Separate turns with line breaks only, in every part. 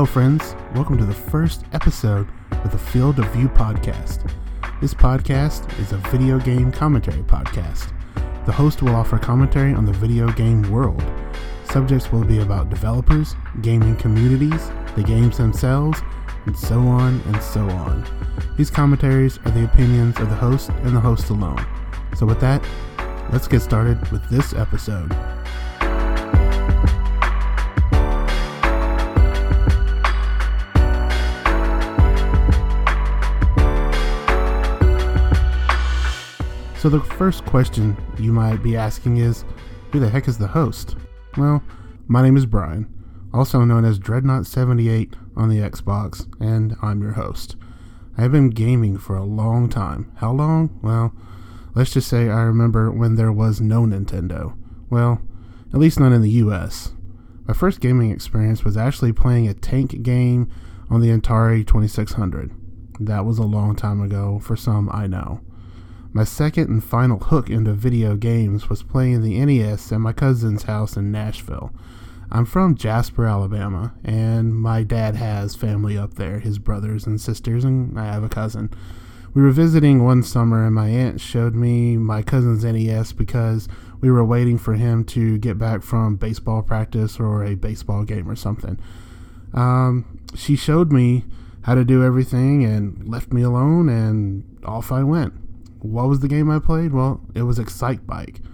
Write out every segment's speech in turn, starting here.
Hello, friends. Welcome to the first episode of the Field of View podcast. This podcast is a video game commentary podcast. The host will offer commentary on the video game world. Subjects will be about developers, gaming communities, the games themselves, and so on and so on. These commentaries are the opinions of the host and the host alone. So, with that, let's get started with this episode. So, the first question you might be asking is Who the heck is the host? Well, my name is Brian, also known as Dreadnought78 on the Xbox, and I'm your host. I have been gaming for a long time. How long? Well, let's just say I remember when there was no Nintendo. Well, at least not in the US. My first gaming experience was actually playing a tank game on the Atari 2600. That was a long time ago, for some I know. My second and final hook into video games was playing the NES at my cousin's house in Nashville. I'm from Jasper, Alabama, and my dad has family up there, his brothers and sisters, and I have a cousin. We were visiting one summer, and my aunt showed me my cousin's NES because we were waiting for him to get back from baseball practice or a baseball game or something. Um, she showed me how to do everything and left me alone, and off I went. What was the game I played? Well, it was Excitebike.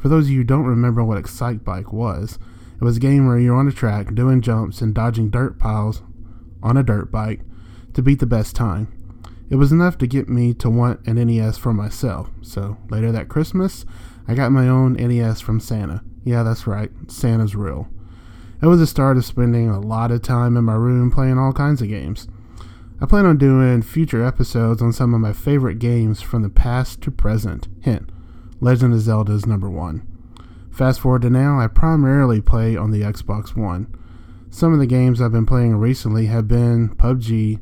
For those of you who don't remember what Excitebike was, it was a game where you're on a track doing jumps and dodging dirt piles on a dirt bike to beat the best time. It was enough to get me to want an NES for myself. So later that Christmas, I got my own NES from Santa. Yeah, that's right, Santa's real. It was the start of spending a lot of time in my room playing all kinds of games. I plan on doing future episodes on some of my favorite games from the past to present. Hint Legend of Zelda is number one. Fast forward to now, I primarily play on the Xbox One. Some of the games I've been playing recently have been PUBG,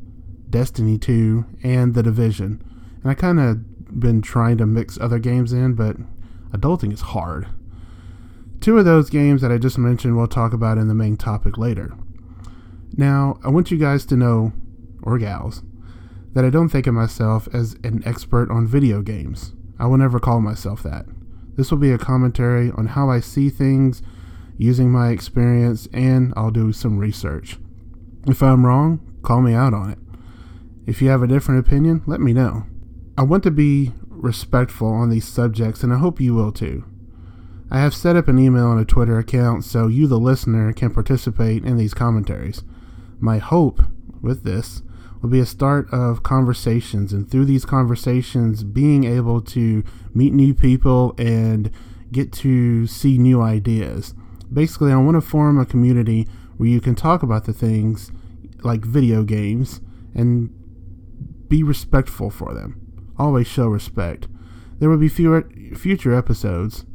Destiny 2, and The Division. And I kind of been trying to mix other games in, but adulting is hard. Two of those games that I just mentioned we'll talk about in the main topic later. Now, I want you guys to know or gals, that I don't think of myself as an expert on video games. I will never call myself that. This will be a commentary on how I see things using my experience, and I'll do some research. If I'm wrong, call me out on it. If you have a different opinion, let me know. I want to be respectful on these subjects, and I hope you will too. I have set up an email and a Twitter account so you, the listener, can participate in these commentaries. My hope with this will be a start of conversations, and through these conversations, being able to meet new people and get to see new ideas. Basically, I want to form a community where you can talk about the things like video games and be respectful for them. Always show respect. There will be fewer, future episodes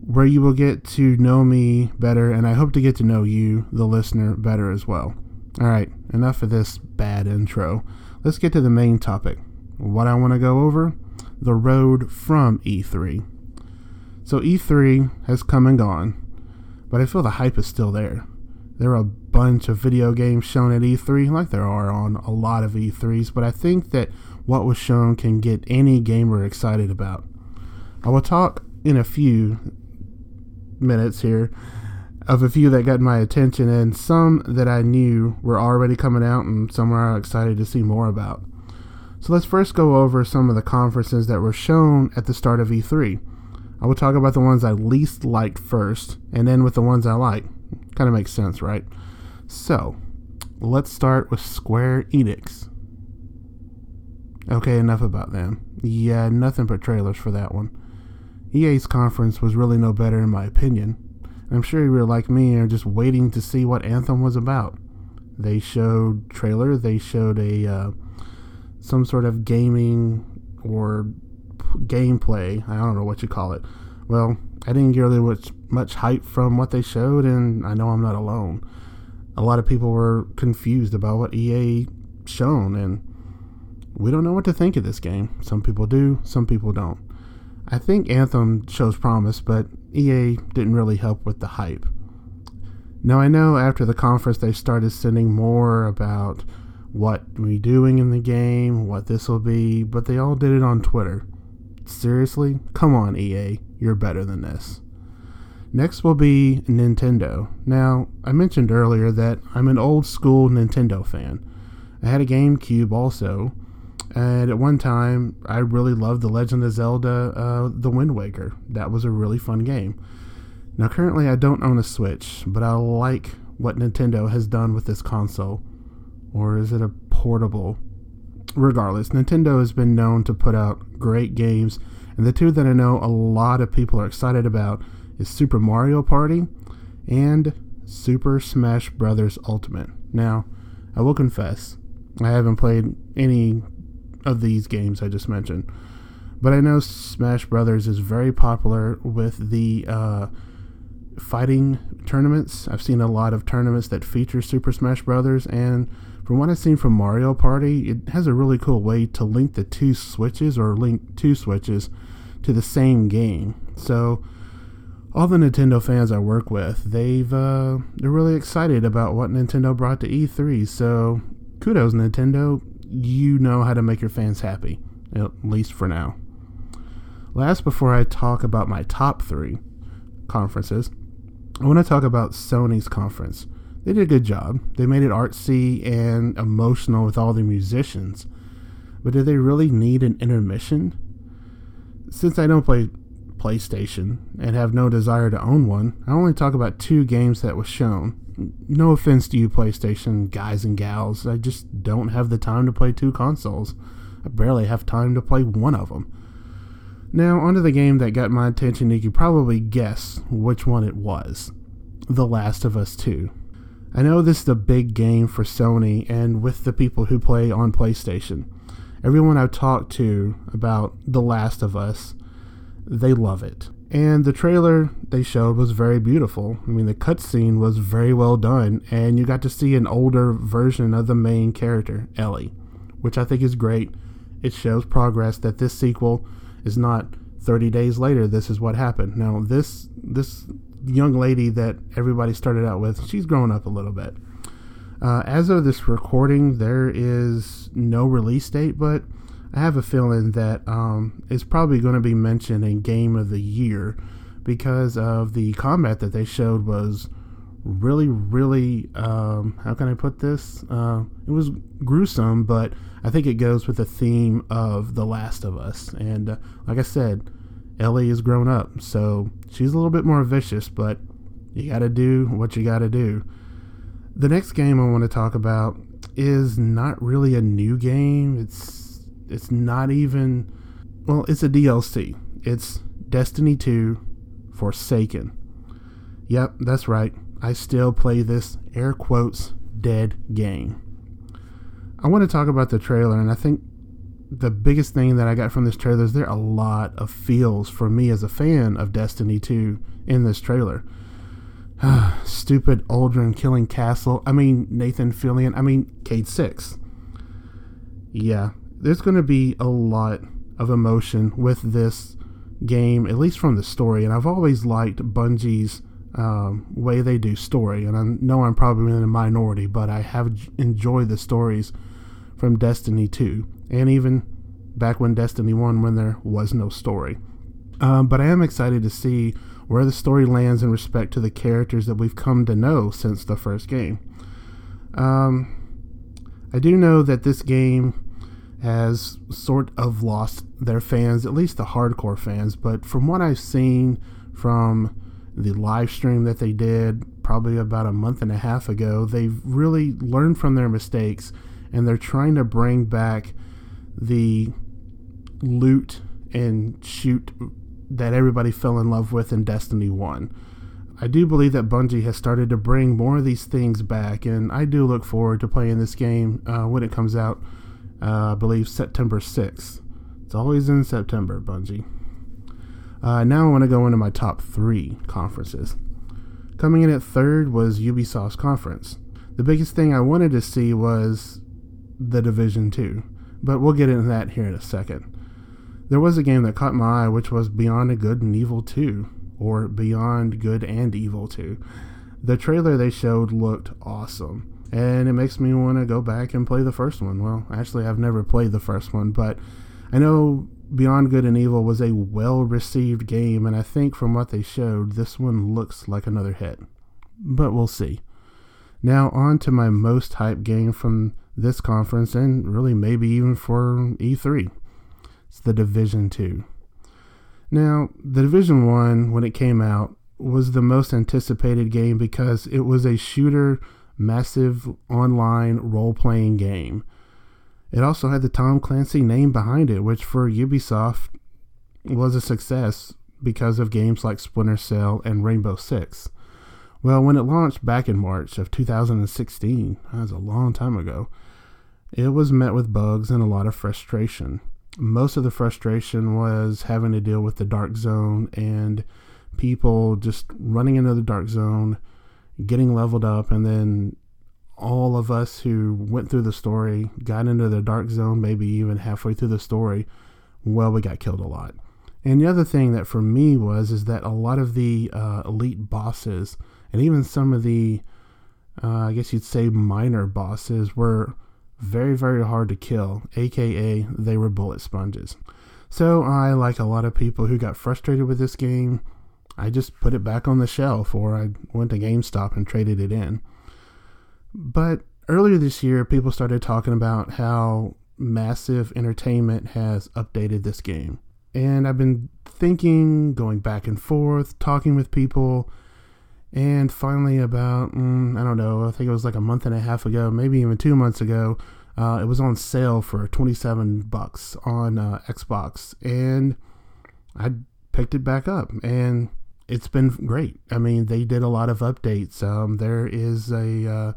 where you will get to know me better, and I hope to get to know you, the listener, better as well. Alright, enough of this bad intro. Let's get to the main topic. What I want to go over the road from E3. So, E3 has come and gone, but I feel the hype is still there. There are a bunch of video games shown at E3, like there are on a lot of E3s, but I think that what was shown can get any gamer excited about. I will talk in a few minutes here of a few that got my attention, and some that I knew were already coming out, and some I'm excited to see more about. So let's first go over some of the conferences that were shown at the start of E3. I will talk about the ones I least liked first, and then with the ones I like. Kind of makes sense, right? So, let's start with Square Enix. Okay, enough about them. Yeah, nothing but trailers for that one. EA's conference was really no better in my opinion. I'm sure you were like me are just waiting to see what Anthem was about. They showed trailer. They showed a uh, some sort of gaming or gameplay. I don't know what you call it. Well, I didn't get really much, much hype from what they showed, and I know I'm not alone. A lot of people were confused about what EA shown, and we don't know what to think of this game. Some people do, some people don't. I think Anthem shows promise, but EA didn't really help with the hype. Now, I know after the conference they started sending more about what we doing in the game, what this will be, but they all did it on Twitter. Seriously? Come on, EA. You're better than this. Next will be Nintendo. Now, I mentioned earlier that I'm an old school Nintendo fan. I had a GameCube also, and at one time I really loved The Legend of Zelda uh, The Wind Waker. That was a really fun game. Now, currently I don't own a Switch, but I like what Nintendo has done with this console. Or is it a portable? Regardless, Nintendo has been known to put out great games, and the two that I know a lot of people are excited about is Super Mario Party and Super Smash Bros. Ultimate. Now, I will confess, I haven't played any of these games I just mentioned, but I know Smash Brothers is very popular with the uh, fighting tournaments. I've seen a lot of tournaments that feature Super Smash Brothers, and from what I've seen from Mario Party, it has a really cool way to link the two switches or link two switches to the same game. So all the Nintendo fans I work with, they've uh, they're really excited about what Nintendo brought to E3. So kudos Nintendo, you know how to make your fans happy, at least for now. Last, before I talk about my top three conferences, I want to talk about Sony's conference. They did a good job. They made it artsy and emotional with all the musicians. But did they really need an intermission? Since I don't play PlayStation and have no desire to own one, I only talk about two games that was shown. No offense to you, PlayStation guys and gals. I just don't have the time to play two consoles. I barely have time to play one of them. Now, onto the game that got my attention. You could probably guess which one it was The Last of Us 2. I know this is a big game for Sony and with the people who play on PlayStation. Everyone I've talked to about The Last of Us they love it. And the trailer they showed was very beautiful. I mean, the cutscene was very well done, and you got to see an older version of the main character, Ellie, which I think is great. It shows progress that this sequel is not 30 days later. This is what happened. Now, this this young lady that everybody started out with, she's grown up a little bit. Uh, as of this recording, there is no release date, but I have a feeling that um, it's probably going to be mentioned in Game of the Year because of the combat that they showed was really, really, um, how can I put this? Uh, it was gruesome, but I think it goes with the theme of The Last of Us. And uh, like I said, Ellie is grown up, so she's a little bit more vicious, but you got to do what you got to do. The next game I want to talk about is not really a new game. It's it's not even well, it's a DLC. It's Destiny 2 Forsaken. Yep, that's right. I still play this air quotes dead game. I want to talk about the trailer, and I think the biggest thing that I got from this trailer is there are a lot of feels for me as a fan of Destiny 2 in this trailer. Stupid Uldren killing Castle. I mean, Nathan Fillion. I mean, Cayde 6. Yeah, there's going to be a lot of emotion with this game, at least from the story. And I've always liked Bungie's um, way they do story. And I know I'm probably in a minority, but I have enjoyed the stories from Destiny 2 and even back when Destiny 1 when there was no story. Um, but I am excited to see where the story lands in respect to the characters that we've come to know since the first game. Um, I do know that this game has sort of lost their fans, at least the hardcore fans. But from what I've seen from the live stream that they did probably about a month and a half ago, they've really learned from their mistakes and they're trying to bring back the loot and shoot that everybody fell in love with in Destiny 1. I do believe that Bungie has started to bring more of these things back, and I do look forward to playing this game uh, when it comes out uh, I believe September 6th. It's always in September, Bungie. Uh, now I want to go into my top three conferences. Coming in at third was Ubisoft's conference. The biggest thing I wanted to see was The Division 2, but we'll get into that here in a second. There was a game that caught my eye, which was Beyond a Good and Evil 2, or Beyond Good and Evil 2. the trailer they showed looked awesome. And it makes me want to go back and play the first one. Well, actually, I've never played the first one, but I know Beyond Good and Evil was a well received game, and I think from what they showed, this one looks like another hit. But we'll see. Now, on to my most hyped game from this conference, and really maybe even for E3. It's The Division 2. Now, The Division 1, when it came out, was the most anticipated game because it was a shooter, massive online role playing game. It also had the Tom Clancy name behind it, which for Ubisoft was a success because of games like Splinter Cell and Rainbow Six. Well, when it launched back in March of 2016, that was a long time ago, it was met with bugs and a lot of frustration. Most of the frustration was having to deal with the dark zone and people just running into the dark zone, getting leveled up, and then all of us who went through the story got into the dark zone, maybe even halfway through the story. Well, we got killed a lot. And the other thing that for me was is that a lot of the uh, elite bosses and even some of the, uh, I guess you'd say, minor bosses were very, very hard to kill, aka they were bullet sponges. So I, like a lot of people who got frustrated with this game, I just put it back on the shelf or I went to GameStop and traded it in. But earlier this year, people started talking about how Massive Entertainment has updated this game. And I've been thinking, going back and forth, talking with people, and finally, about, mm, I don't know, I think it was like a month and a half ago, maybe even two months ago, uh, it was on sale for 27 bucks on uh, Xbox. And I picked it back up. And it's been great. I mean, they did a lot of updates. Um, there is a uh,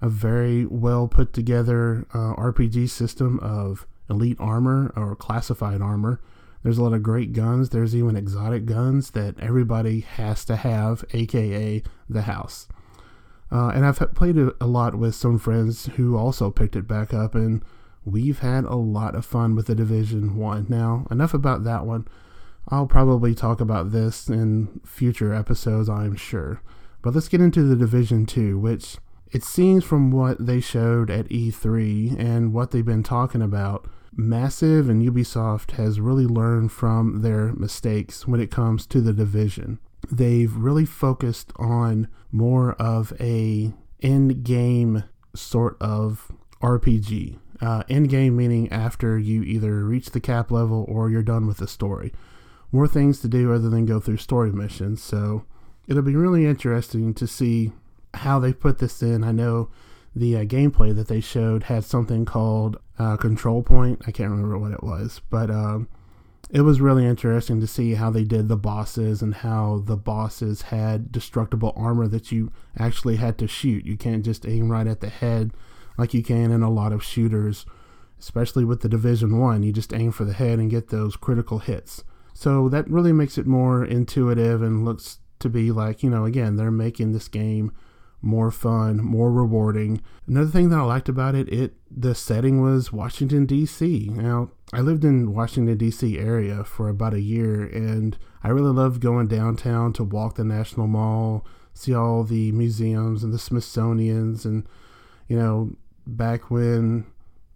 a very well put together uh, RPG system of elite armor or classified armor. There's a lot of great guns. There's even exotic guns that everybody has to have, aka the house. Uh, and I've played it a lot with some friends who also picked it back up, and we've had a lot of fun with the Division One. Now, enough about that one. I'll probably talk about this in future episodes, I'm sure. But let's get into the Division 2, which it seems from what they showed at E3 and what they've been talking about, Massive and Ubisoft has really learned from their mistakes when it comes to the division. They've really focused on more of a end game sort of RPG. Uh, end game meaning after you either reach the cap level or you're done with the story more things to do other than go through story missions. So it'll be really interesting to see how they put this in. I know the uh, gameplay that they showed had something called uh, Control Point. I can't remember what it was, but um, it was really interesting to see how they did the bosses and how the bosses had destructible armor that you actually had to shoot. You can't just aim right at the head like you can in a lot of shooters, especially with the Division 1. You just aim for the head and get those critical hits. So that really makes it more intuitive and looks to be like, you know, again, they're making this game more fun, more rewarding. Another thing that I liked about it, it the setting was Washington D.C. Now, I lived in Washington D.C. area for about a year and I really loved going downtown to walk the National Mall, see all the museums and the Smithsonian's and you know, back when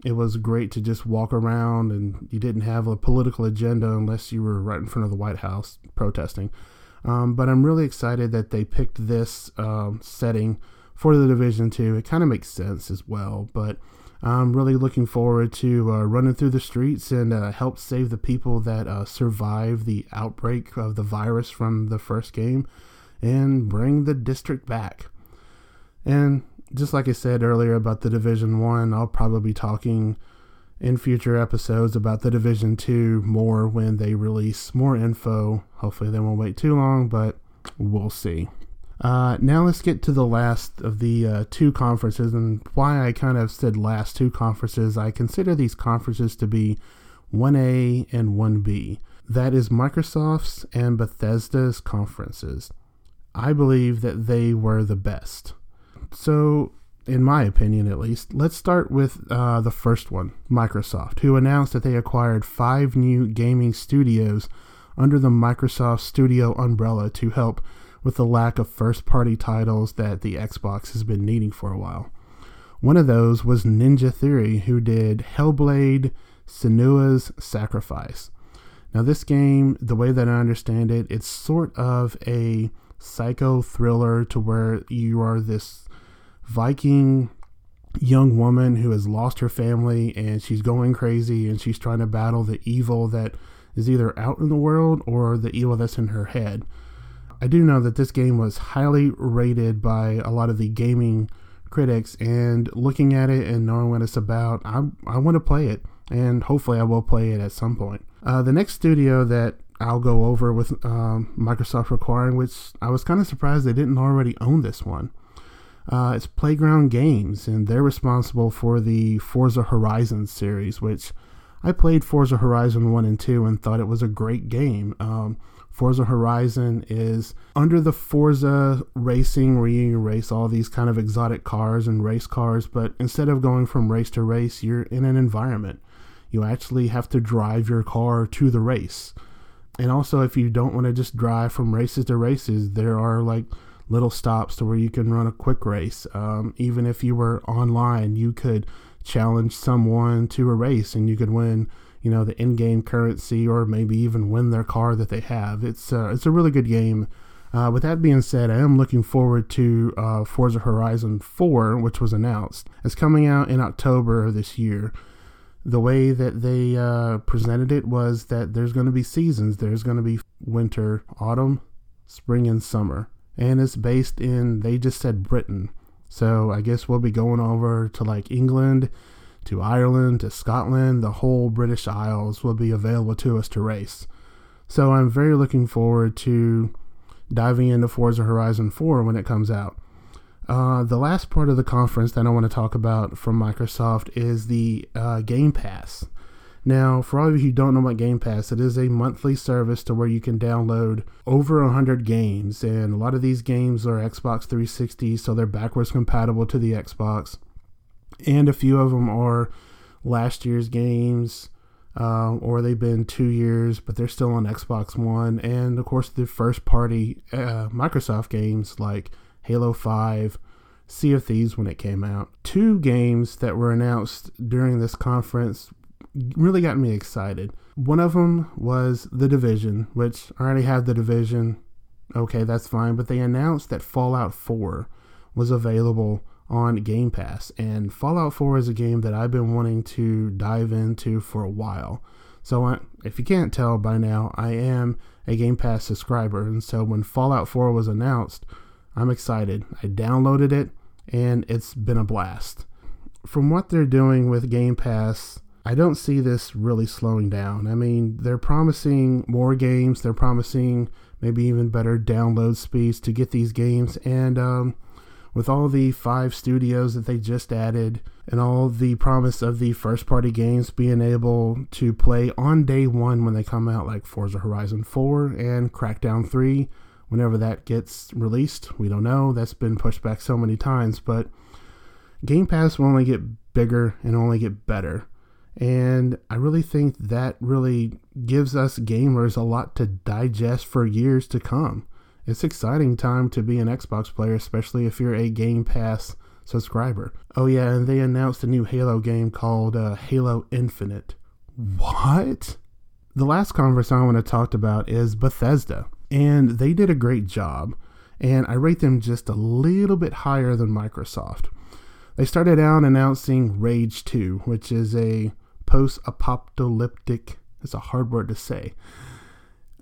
it was great to just walk around and you didn't have a political agenda unless you were right in front of the White House protesting. Um, but I'm really excited that they picked this um, setting for the Division 2. It kind of makes sense as well, but I'm really looking forward to uh, running through the streets and uh, help save the people that uh, survived the outbreak of the virus from the first game and bring the district back. And just like I said earlier about the Division 1, I'll probably be talking in future episodes about the Division 2 more when they release more info. Hopefully, they won't wait too long, but we'll see. Uh, now, let's get to the last of the uh, two conferences and why I kind of said last two conferences. I consider these conferences to be 1A and 1B. That is Microsoft's and Bethesda's conferences. I believe that they were the best. So, in my opinion at least, let's start with uh, the first one Microsoft, who announced that they acquired five new gaming studios under the Microsoft Studio umbrella to help with the lack of first party titles that the Xbox has been needing for a while. One of those was Ninja Theory, who did Hellblade Senua's Sacrifice. Now, this game, the way that I understand it, it's sort of a psycho thriller to where you are this Viking young woman who has lost her family and she's going crazy and she's trying to battle the evil that is either out in the world or the evil that's in her head. I do know that this game was highly rated by a lot of the gaming critics, and looking at it and knowing what it's about, I, I want to play it, and hopefully I will play it at some point. Uh, the next studio that I'll go over with um, Microsoft requiring, which I was kind of surprised they didn't already own this one. Uh, it's Playground Games, and they're responsible for the Forza Horizon series, which I played Forza Horizon 1 and 2 and thought it was a great game. Um, Forza Horizon is under the Forza racing where you race all these kind of exotic cars and race cars, but instead of going from race to race, you're in an environment. You actually have to drive your car to the race. And also, if you don't want to just drive from races to races, there are like little stops to where you can run a quick race. Um, even if you were online, you could challenge someone to a race and you could win you know the in-game currency or maybe even win their car that they have. It's uh, it's a really good game. Uh, with that being said, I am looking forward to uh, Forza Horizon 4, which was announced. It's coming out in October of this year. The way that they uh, presented it was that there's going to be seasons. There's going to be winter, autumn, spring, and summer. And it's based in, they just said Britain. So I guess we'll be going over to like England to Ireland, to Scotland, the whole British Isles will be available to us to race. So I'm very looking forward to diving into Forza Horizon 4 when it comes out. Uh, the last part of the conference that I want to talk about from Microsoft is the uh, Game Pass. Now, for all of you who don't know about Game Pass, it is a monthly service to where you can download over 100 games, and a lot of these games are Xbox 360, so they're backwards compatible to the Xbox. And a few of them are last year's games, uh, or they've been two years, but they're still on Xbox One, and of course the first party uh, Microsoft games like Halo 5, Sea of Thieves when it came out. Two games that were announced during this conference really got me excited. One of them was The Division, which I already have The Division. Okay, that's fine, but they announced that Fallout 4 was available on Game Pass. And Fallout 4 is a game that I've been wanting to dive into for a while. So, uh, if you can't tell by now, I am a Game Pass subscriber. And so, when Fallout 4 was announced, I'm excited. I downloaded it, and it's been a blast. From what they're doing with Game Pass, I don't see this really slowing down. I mean, they're promising more games, they're promising maybe even better download speeds to get these games, and um, with all the five studios that they just added and all the promise of the first party games being able to play on day one when they come out, like Forza Horizon 4 and Crackdown 3, whenever that gets released. We don't know. That's been pushed back so many times, but Game Pass will only get bigger and only get better. And I really think that really gives us gamers a lot to digest for years to come it's exciting time to be an Xbox player, especially if you're a Game Pass subscriber. Oh yeah, and they announced a new Halo game called uh, Halo Infinite. What? The last conference I want to talk about is Bethesda, and they did a great job, and I rate them just a little bit higher than Microsoft. They started out announcing Rage 2, which is a post-apocalyptic. It's a hard word to say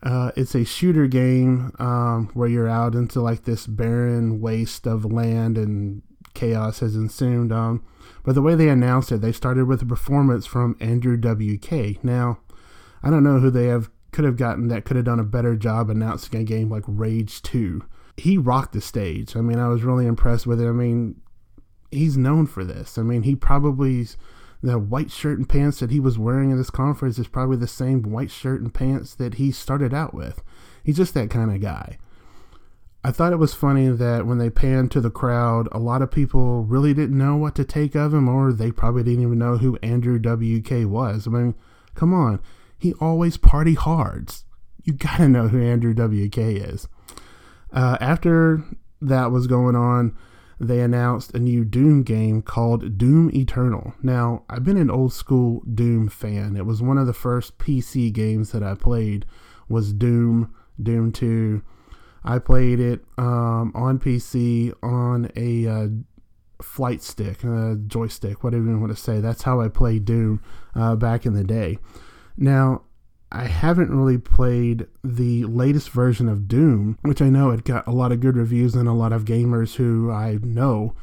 uh, it's a shooter game um, where you're out into like this barren waste of land and chaos has ensued. Um, but the way they announced it, they started with a performance from Andrew WK. Now, I don't know who they have could have gotten that could have done a better job announcing a game like Rage 2. He rocked the stage. I mean, I was really impressed with it. I mean, he's known for this. I mean, he probably the white shirt and pants that he was wearing at this conference is probably the same white shirt and pants that he started out with. He's just that kind of guy. I thought it was funny that when they panned to the crowd, a lot of people really didn't know what to take of him, or they probably didn't even know who Andrew WK was. I mean, come on. He always party hards. You gotta know who Andrew WK is. Uh, after that was going on, they announced a new Doom game called Doom Eternal. Now, I've been an old school Doom fan. It was one of the first PC games that I played was Doom, Doom 2. I played it um, on PC on a uh, flight stick, a joystick, whatever you want to say. That's how I played Doom uh, back in the day. Now, I haven't really played the latest version of Doom, which I know it got a lot of good reviews and a lot of gamers who I know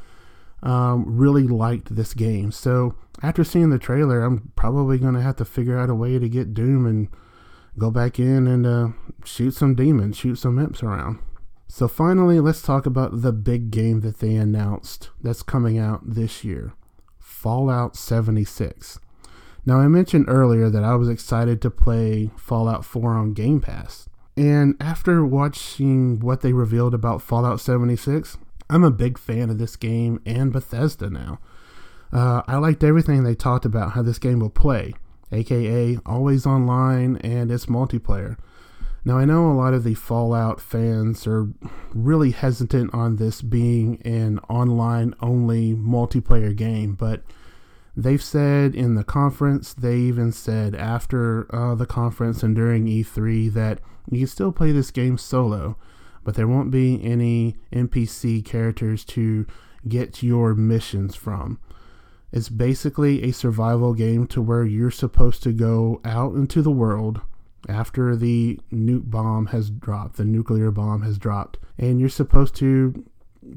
um, really liked this game. So after seeing the trailer, I'm probably going to have to figure out a way to get Doom and go back in and uh, shoot some demons, shoot some imps around. So finally, let's talk about the big game that they announced that's coming out this year Fallout 76. Now, I mentioned earlier that I was excited to play Fallout 4 on Game Pass. And after watching what they revealed about Fallout 76, I'm a big fan of this game and Bethesda now. Uh, I liked everything they talked about how this game will play, aka always online and it's multiplayer. Now, I know a lot of the Fallout fans are really hesitant on this being an online only multiplayer game, but They've said in the conference, they even said after uh, the conference and during E3 that you can still play this game solo, but there won't be any NPC characters to get your missions from. It's basically a survival game to where you're supposed to go out into the world after the nuke bomb has dropped, the nuclear bomb has dropped, and you're supposed to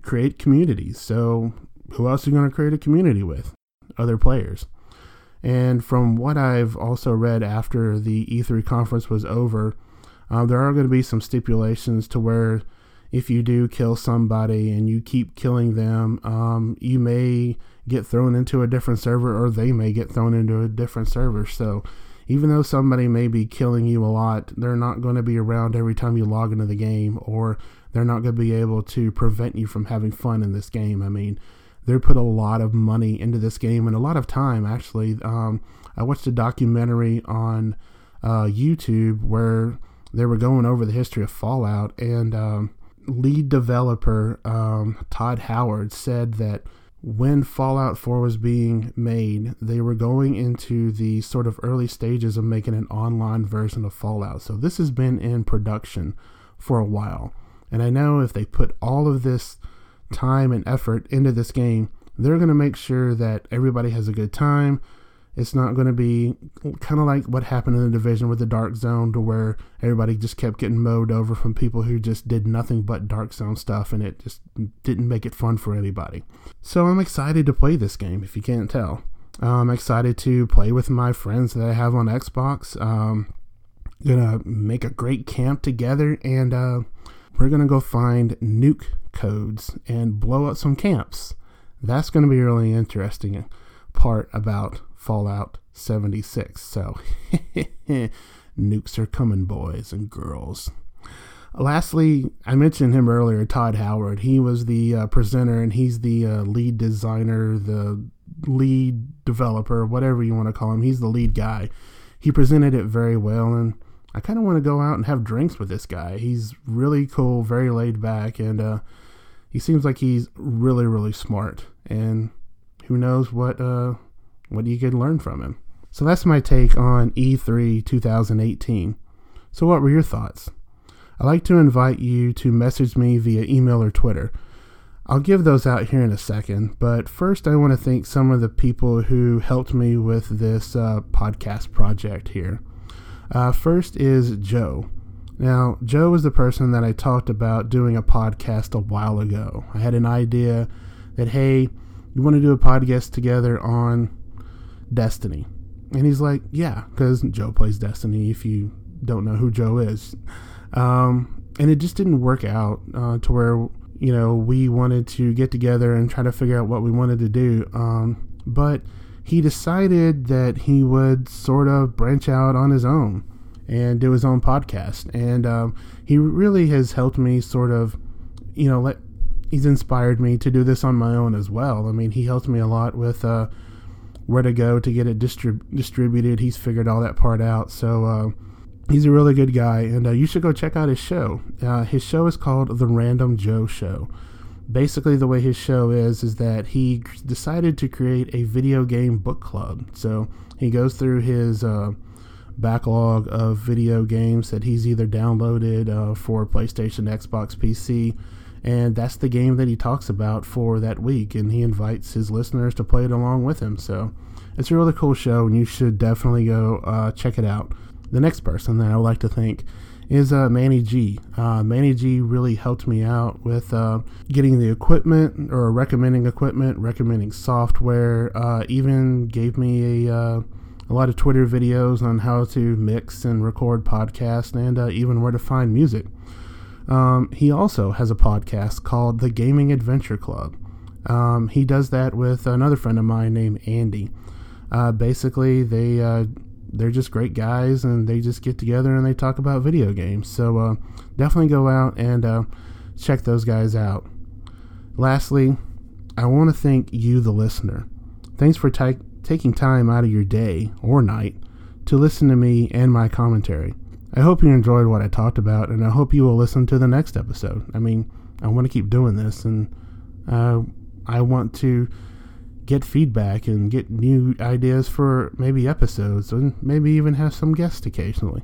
create communities. So, who else are you going to create a community with? Other players. And from what I've also read after the E3 conference was over, uh, there are going to be some stipulations to where if you do kill somebody and you keep killing them, um, you may get thrown into a different server or they may get thrown into a different server. So even though somebody may be killing you a lot, they're not going to be around every time you log into the game or they're not going to be able to prevent you from having fun in this game. I mean, they put a lot of money into this game and a lot of time actually. Um, I watched a documentary on uh, YouTube where they were going over the history of Fallout, and um, lead developer um, Todd Howard said that when Fallout 4 was being made, they were going into the sort of early stages of making an online version of Fallout. So this has been in production for a while. And I know if they put all of this time and effort into this game, they're going to make sure that everybody has a good time. It's not going to be kind of like what happened in the division with the Dark Zone, to where everybody just kept getting mowed over from people who just did nothing but Dark Zone stuff, and it just didn't make it fun for anybody. So I'm excited to play this game, if you can't tell. I'm excited to play with my friends that I have on Xbox. Um, gonna make a great camp together, and uh, we're gonna go find nuke codes and blow up some camps. That's going to be a really interesting part about Fallout 76. So, nukes are coming, boys and girls. Lastly, I mentioned him earlier, Todd Howard. He was the uh, presenter and he's the uh, lead designer, the lead developer, whatever you want to call him. He's the lead guy. He presented it very well, and I kind of want to go out and have drinks with this guy. He's really cool, very laid back, and uh, he seems like he's really, really smart. And who knows what uh, what you can learn from him. So that's my take on E3 2018. So what were your thoughts? I'd like to invite you to message me via email or Twitter. I'll give those out here in a second, but first I want to thank some of the people who helped me with this uh, podcast project here. Uh, first is Joe. Now, Joe was the person that I talked about doing a podcast a while ago. I had an idea that, hey, you want to do a podcast together on Destiny? And he's like, yeah, because Joe plays Destiny, if you don't know who Joe is. Um, and it just didn't work out uh, to where, you know, we wanted to get together and try to figure out what we wanted to do. Um, but he decided that he would sort of branch out on his own and do his own podcast. And um, he really has helped me sort of, you know, let he's inspired me to do this on my own as well. I mean, he helped me a lot with uh, where to go to get it distrib- distributed. He's figured all that part out. So uh, he's a really good guy, and uh, you should go check out his show. Uh, his show is called The Random Joe Show. Basically, the way his show is is that he decided to create a video game book club. So he goes through his uh, backlog of video games that he's either downloaded uh, for PlayStation, Xbox, PC, and that's the game that he talks about for that week. And he invites his listeners to play it along with him. So it's a really cool show, and you should definitely go uh, check it out. The next person that I would like to thank is uh, Manny G. Uh, Manny G really helped me out with uh, getting the equipment or recommending equipment, recommending software, uh, even gave me a, uh, a lot of Twitter videos on how to mix and record podcasts and uh, even where to find music. Um, he also has a podcast called The Gaming Adventure Club. Um, he does that with another friend of mine named Andy. basically, they they're just great guys and they just get together and they talk about video games. So uh, definitely go out and uh, check those guys out. Lastly, I want to thank you, the listener. Thanks for t- taking time out of your day or night to listen to me and my commentary. I hope you enjoyed what I talked about, and I hope you will listen to the next episode. I mean, I want to keep doing this, and uh, I want to get feedback and get new ideas for maybe episodes and maybe even have some guests occasionally.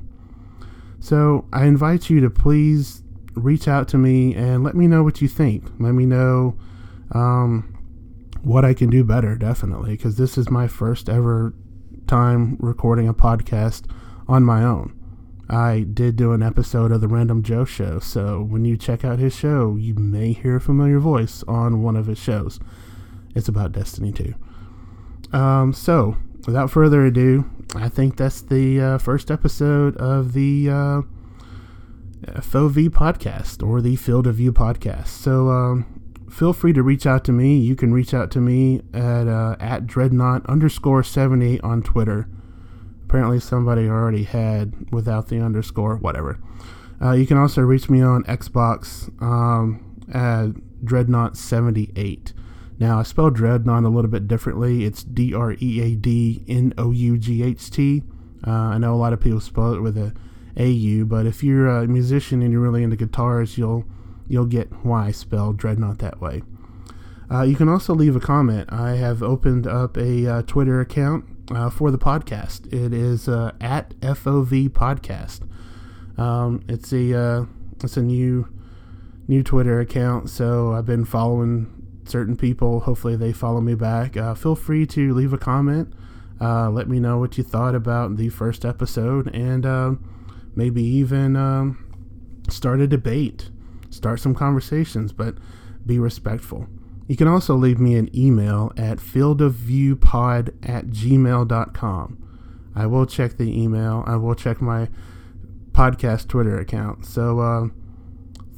So I invite you to please reach out to me and let me know what you think. Let me know um, what I can do better, definitely, because this is my first ever time recording a podcast on my own. I did do an episode of the Random Joe Show, so when you check out his show, you may hear a familiar voice on one of his shows. It's about Destiny 2. Um, so, without further ado, I think that's the uh, first episode of the uh, FOV podcast or the Field of View podcast. So, um, feel free to reach out to me. You can reach out to me at uh, at dreadnought underscore 78 on Twitter. Apparently, somebody already had without the underscore, whatever. Uh, you can also reach me on Xbox um, at dreadnought78. Now, I spell Dreadnought a little bit differently. It's D R E A D N O U G H T. Uh, I know a lot of people spell it with a A U, but if you're a musician and you're really into guitars, you'll you'll get why I spell Dreadnought that way. Uh, you can also leave a comment. I have opened up a uh, Twitter account uh, for the podcast. It is uh, at FOV Podcast. Um, it's a uh, it's a new new Twitter account, so I've been following certain people. Hopefully, they follow me back. Uh, feel free to leave a comment. Uh, let me know what you thought about the first episode, and uh, maybe even um, start a debate, start some conversations, but be respectful. You can also leave me an email at fieldofviewpod at gmail.com. I will check the email. I will check my podcast Twitter account. So, uh,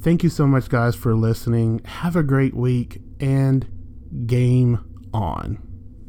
thank you so much, guys, for listening. Have a great week and game on.